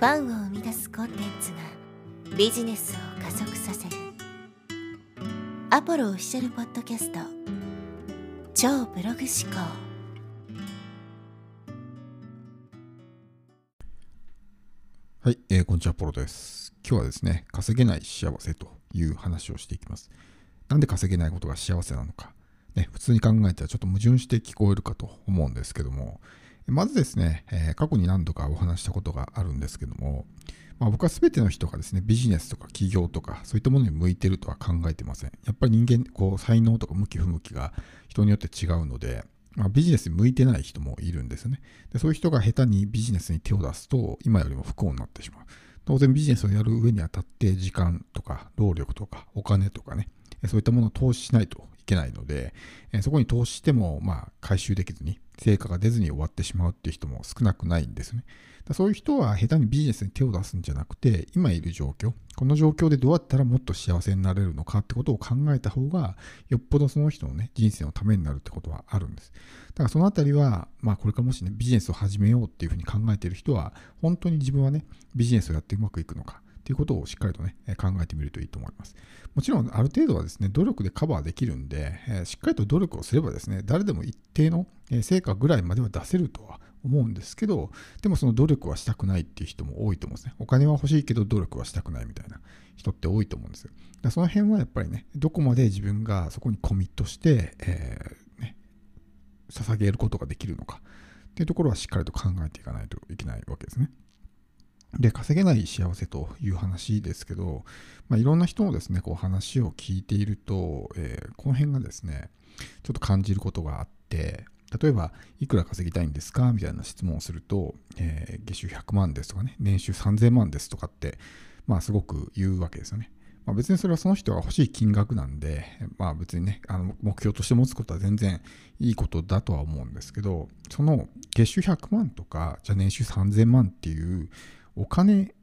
ファンを生み出すコンテンツがビジネスを加速させるアポロオフィシャルポッドキャスト超ブログ思考はい、えーこんにちは、ポロです。今日はですね、稼げない幸せという話をしていきます。なんで稼げないことが幸せなのか。ね、普通に考えたらちょっと矛盾して聞こえるかと思うんですけども、まずですね、え過去に何度かお話したことがあるんですけども、まあ、僕は全ての人がですね、ビジネスとか企業とか、そういったものに向いてるとは考えてません。やっぱり人間、こう、才能とか向き不向きが人によって違うので、まあ、ビジネスに向いてない人もいるんですね。でそういう人が下手にビジネスに手を出すと、今よりも不幸になってしまう。当然ビジネスをやる上にあたって、時間とか労力とかお金とかね、そういったものを投資しないといけないので、えそこに投資しても、まあ、回収できずに、成果が出ずに終わってしまうっていう人も少なくないんですね。だそういう人は下手にビジネスに手を出すんじゃなくて、今いる状況、この状況でどうやったらもっと幸せになれるのかってことを考えた方が、よっぽどその人のね、人生のためになるってことはあるんです。だからそのあたりは、まあこれからもしね、ビジネスを始めようっていうふうに考えている人は、本当に自分はね、ビジネスをやってうまくいくのか。っていうことをしっかりとね、考えてみるといいと思います。もちろん、ある程度はですね、努力でカバーできるんで、しっかりと努力をすればですね、誰でも一定の成果ぐらいまでは出せるとは思うんですけど、でもその努力はしたくないっていう人も多いと思うんですね。お金は欲しいけど努力はしたくないみたいな人って多いと思うんですよ。だその辺はやっぱりね、どこまで自分がそこにコミットして、えーね、捧げることができるのかっていうところはしっかりと考えていかないといけないわけですね。で、稼げない幸せという話ですけど、まあ、いろんな人のですね、こう話を聞いていると、えーこの辺がですね、ちょっと感じることがあって、例えば、いくら稼ぎたいんですか？みたいな質問をすると、えー月収100万ですとかね、年収3000万ですとかって、まあ、すごく言うわけですよね。まあ、別にそれはその人が欲しい金額なんで、まあ別にね、あの目標として持つことは全然いいことだとは思うんですけど、その月収100万とか、じゃあ年収3000万っていうお金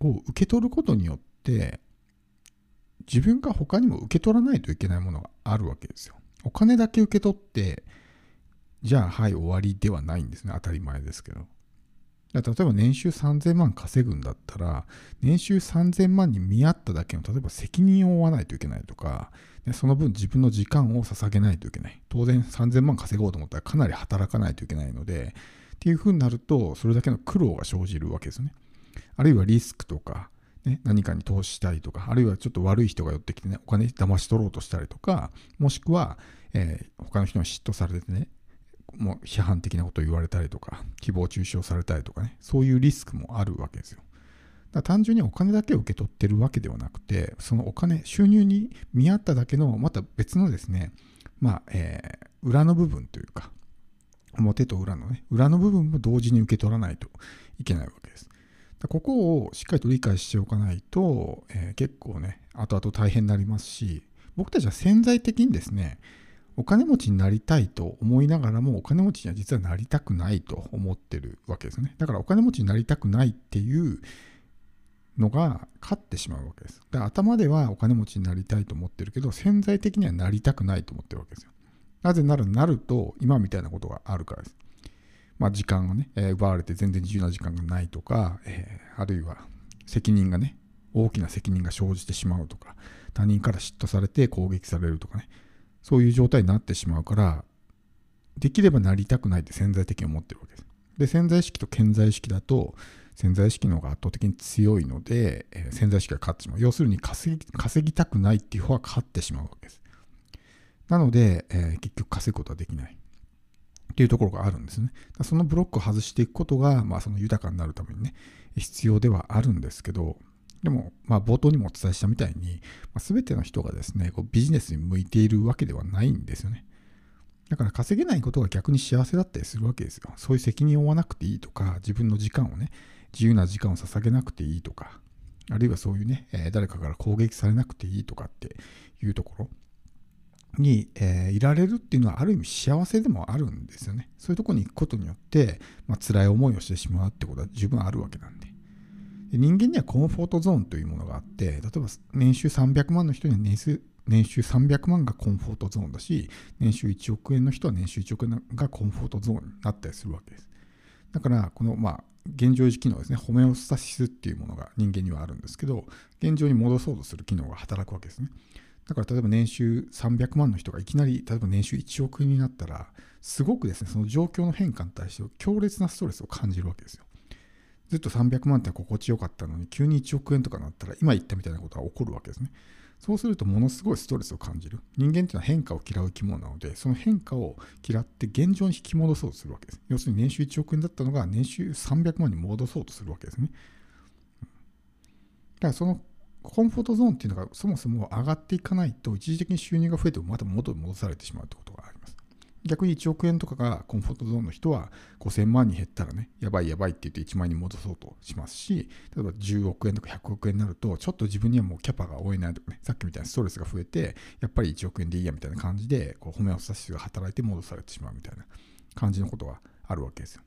を受け取ることによって、自分が他にも受け取らないといけないものがあるわけですよ。お金だけ受け取って、じゃあはい終わりではないんですね。当たり前ですけど。例えば年収3000万稼ぐんだったら、年収3000万に見合っただけの、例えば責任を負わないといけないとか、その分自分の時間を捧げないといけない。当然3000万稼ごうと思ったらかなり働かないといけないので、っていう風になると、それだけの苦労が生じるわけですね。あるいはリスクとか、ね、何かに投資したりとか、あるいはちょっと悪い人が寄ってきてね、お金騙し取ろうとしたりとか、もしくは、えー他の人に嫉妬されてね、もう批判的なことを言われたりとか、誹謗中傷されたりとかね、そういうリスクもあるわけですよ。だ単純にお金だけを受け取ってるわけではなくて、そのお金、収入に見合っただけの、また別のですね、まあ、えー裏の部分というか、表と裏のね、裏の部分も同時に受け取らないといけないわけです。だここをしっかりと理解しておかないと、えー結構ね、後々大変になりますし、僕たちは潜在的にですね、お金持ちになりたいと思いながらも、お金持ちには実はなりたくないと思ってるわけですよね。だからお金持ちになりたくないっていうのが勝ってしまうわけです。だから頭ではお金持ちになりたいと思ってるけど、潜在的にはなりたくないと思ってるわけですよ。なぜならなると、今みたいなことがあるからです。まあ、時間がね、えー奪われて全然自由な時間がないとか、えーあるいは責任がね、大きな責任が生じてしまうとか、他人から嫉妬されて攻撃されるとかね、そういう状態になってしまうから、できればなりたくないって潜在的に思ってるわけです。で、潜在意識と潜在意識だと、潜在意識の方が圧倒的に強いので、えー潜在意識が勝ってしまう。要するに稼ぎ稼ぎたくないっていう方が勝ってしまうわけです。なので、えー結局稼ぐことはできない。っていうところがあるんですね。そのブロックを外していくことが、まあ、その豊かになるためにね、必要ではあるんですけど、でも、まあ、冒頭にもお伝えしたみたいに、まあ、全ての人がですね、こうビジネスに向いているわけではないんですよね。だから稼げないことが逆に幸せだったりするわけですよ。そういう責任を負わなくていいとか、自分の時間をね、自由な時間を捧げなくていいとか、あるいはそういうね、え誰かから攻撃されなくていいとかっていうところに、えいられるっていうのはある意味幸せでもあるんですよね。そういうところに行くことによって、まあ、辛い思いをしてしまうってことは十分あるわけなん。で人間にはコンフォートゾーンというものがあって、例えば年収300万の人には年収年収300万がコンフォートゾーンだし、年収1億円の人は年収1億円がコンフォートゾーンになったりするわけです。だから、この、まあ、現状維持機能ですね、ホメオスタシスっていうものが人間にはあるんですけど、現状に戻そうとする機能が働くわけですね。だから例えば年収300万の人がいきなり例えば年収1億円になったらすごくですねその状況の変化に対して強烈なストレスを感じるわけですよ。ずっと300万って心地よかったのに急に1億円とかなったら今言ったみたいなことが起こるわけですね。そうするとものすごいストレスを感じる。人間っていうのは変化を嫌う生き物なので、その変化を嫌って現状に引き戻そうとするわけです。要するに年収1億円だったのが年収300万に戻そうとするわけですね。だからそのコンフォートゾーンっていうのがそもそも上がっていかないと一時的に収入が増えてもまた元に戻されてしまうってこと。逆に1億円とかがコンフォートゾーンの人は5000万に減ったらね、やばいやばいって言って1万円に戻そうとしますし、例えば10億円とか100億円になると、ちょっと自分にはもうキャパが負えないとかね、さっきみたいなストレスが増えて、やっぱり1億円でいいやみたいな感じで、こう褒めをさしが働いて戻されてしまうみたいな感じのことがあるわけですよ。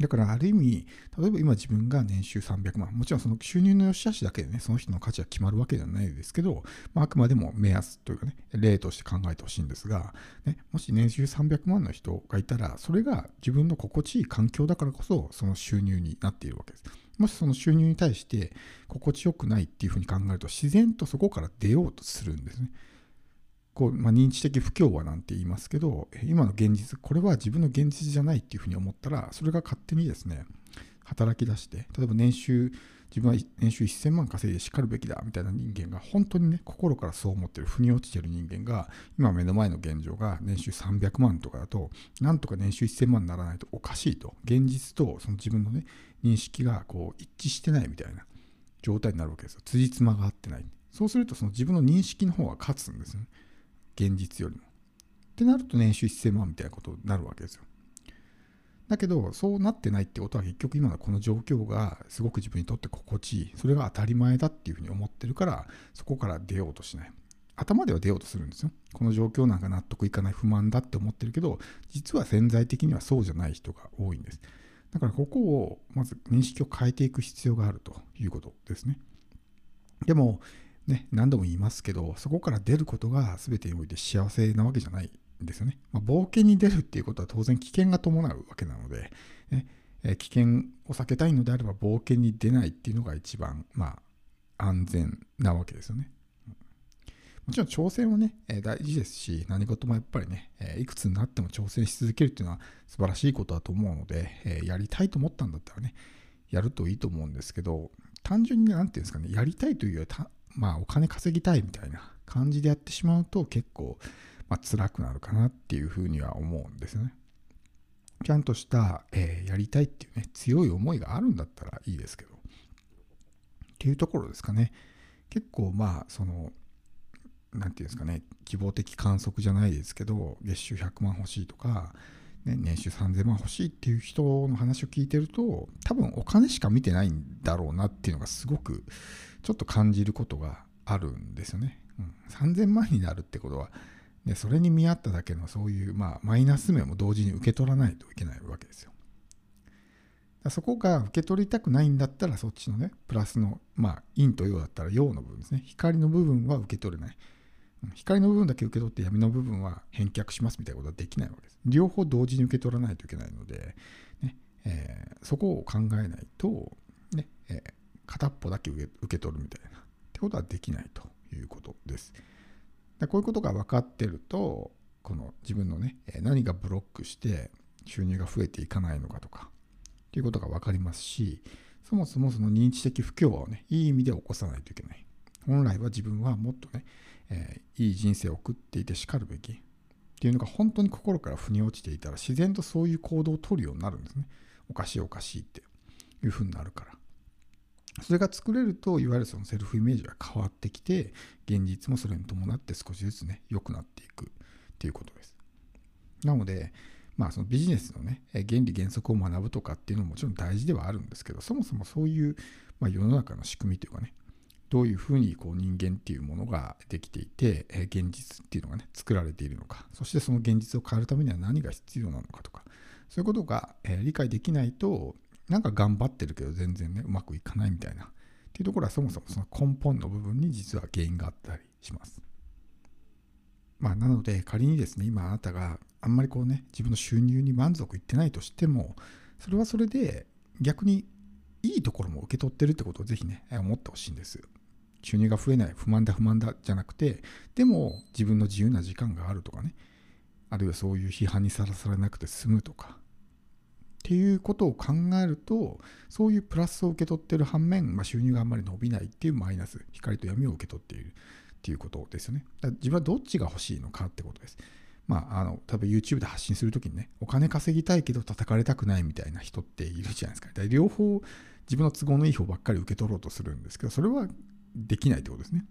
だからある意味、例えば今自分が年収300万、もちろんその収入の良し悪しだけでね、その人の価値は決まるわけではないですけど、まあ、あくまでも目安というかね、例として考えてほしいんですが、ね、もし年収300万の人がいたら、それが自分の心地いい環境だからこそ、その収入になっているわけです。もしその収入に対して心地よくないっていうふうに考えると、自然とそこから出ようとするんですね。こう、まあ、認知的不協和なんて言いますけど、今の現実、これは自分の現実じゃないっていうふうに思ったら、それが勝手にですね、働き出して、例えば年収、自分は年収1000万稼いでしかるべきだみたいな人間が本当にね、心からそう思ってる、腑に落ちてる人間が、今目の前の現状が年収300万とかだと、なんとか年収1000万にならないとおかしいと、現実とその自分のね、認識がこう一致してないみたいな状態になるわけですよ。辻褄が合ってない。そうするとその自分の認識の方が勝つんですよね。現実よりも。ってなると年収1000万みたいなことになるわけですよ。だけど、そうなってないってことは結局今のこの状況がすごく自分にとって心地いい。それが当たり前だっていうふうに思ってるから、そこから出ようとしない。頭では出ようとするんですよ。この状況なんか納得いかない不満だって思ってるけど、実は潜在的にはそうじゃない人が多いんです。だからここをまず認識を変えていく必要があるということですね。でも、ね、何度も言いますけど、そこから出ることが全てにおいて幸せなわけじゃないんですよね。まあ、冒険に出るっていうことは当然危険が伴うわけなので、ねえ危険を避けたいのであれば冒険に出ないっていうのが一番、まあ、安全なわけですよね。もちろん挑戦はね、え大事ですし、何事もやっぱりね、えいくつになっても挑戦し続けるっていうのは素晴らしいことだと思うので、えやりたいと思ったんだったらね、やるといいと思うんですけど、単純に何て言うんですかね、やりたいというよりはまあ、お金稼ぎたいみたいな感じでやってしまうと結構、まあ、辛くなるかなっていうふうには思うんですね。ちゃんとした、えー、やりたいっていうね、強い思いがあるんだったらいいですけど。っていうところですかね。結構まあ、その、なんていうんですかね、希望的観測じゃないですけど、月収100万欲しいとか、ね、年収3000万欲しいっていう人の話を聞いてると、多分お金しか見てないんだろうなっていうのがすごくちょっと感じることがあるんですよね。うん、3000万になるってことは、ね、それに見合っただけのそういう、まあ、マイナス面も同時に受け取らないといけないわけですよ。そこが受け取りたくないんだったら、そっちのね、プラスの、まあ、陰と陽だったら陽の部分ですね。光の部分は受け取れない。光の部分だけ受け取って闇の部分は返却しますみたいなことはできないわけです。両方同時に受け取らないといけないので、ねえー、そこを考えないと、ねえー、片っぽだけ受け取るみたいなってことはできないということです。でこういうことが分かってるとこの自分のね何がブロックして収入が増えていかないのかとかっていうことが分かりますしそもそもその認知的不協和をねいい意味で起こさないといけない。本来は自分はもっとね、えー、いい人生を送っていてしかるべきっていうのが本当に心から腑に落ちていたら自然とそういう行動をとるようになるんですね。おかしいおかしいっていうふうになるから。それが作れると、いわゆるそのセルフイメージが変わってきて、現実もそれに伴って少しずつね、良くなっていくっていうことです。なので、まあそのビジネスのね、原理原則を学ぶとかっていうのももちろん大事ではあるんですけど、そもそもそういう、まあ、世の中の仕組みというかね、どういうふうにこう人間っていうものができていて、え現実っていうのがね、作られているのか、そしてその現実を変えるためには何が必要なのかとか、そういうことがえ理解できないと、なんか頑張ってるけど全然ね、うまくいかないみたいな。っていうところはそもそもその根本の部分に実は原因があったりします。まあ、なので仮にですね、今あなたがあんまりこうね、自分の収入に満足いってないとしても、それはそれで、逆にいいところも受け取ってるってことをぜひね、思ってほしいんです。収入が増えない、不満だ不満だじゃなくて、でも自分の自由な時間があるとかね、あるいはそういう批判にさらされなくて済むとか、っていうことを考えると、そういうプラスを受け取ってる反面、まあ、収入があんまり伸びないっていうマイナス、光と闇を受け取っているっていうことですよね。だから自分はどっちが欲しいのかってことです。まあ、あの、例えば YouTube で発信するときにね、お金稼ぎたいけど叩かれたくないみたいな人っているじゃないですか。だから両方自分の都合のいい方ばっかり受け取ろうとするんですけど、それはできないってことですね。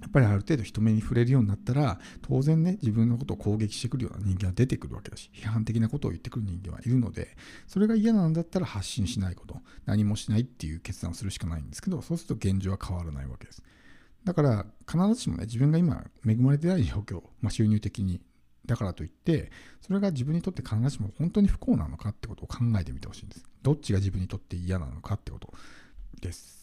やっぱりある程度人目に触れるようになったら、当然ね、自分のことを攻撃してくるような人間は出てくるわけだし、批判的なことを言ってくる人間はいるので、それが嫌なんだったら発信しないこと、何もしないっていう決断をするしかないんですけど、そうすると現状は変わらないわけです。だから、必ずしもね、自分が今恵まれてない状況、まあ、収入的に、だからといって、それが自分にとって必ずしも本当に不幸なのかってことを考えてみてほしいんです。どっちが自分にとって嫌なのかってことです。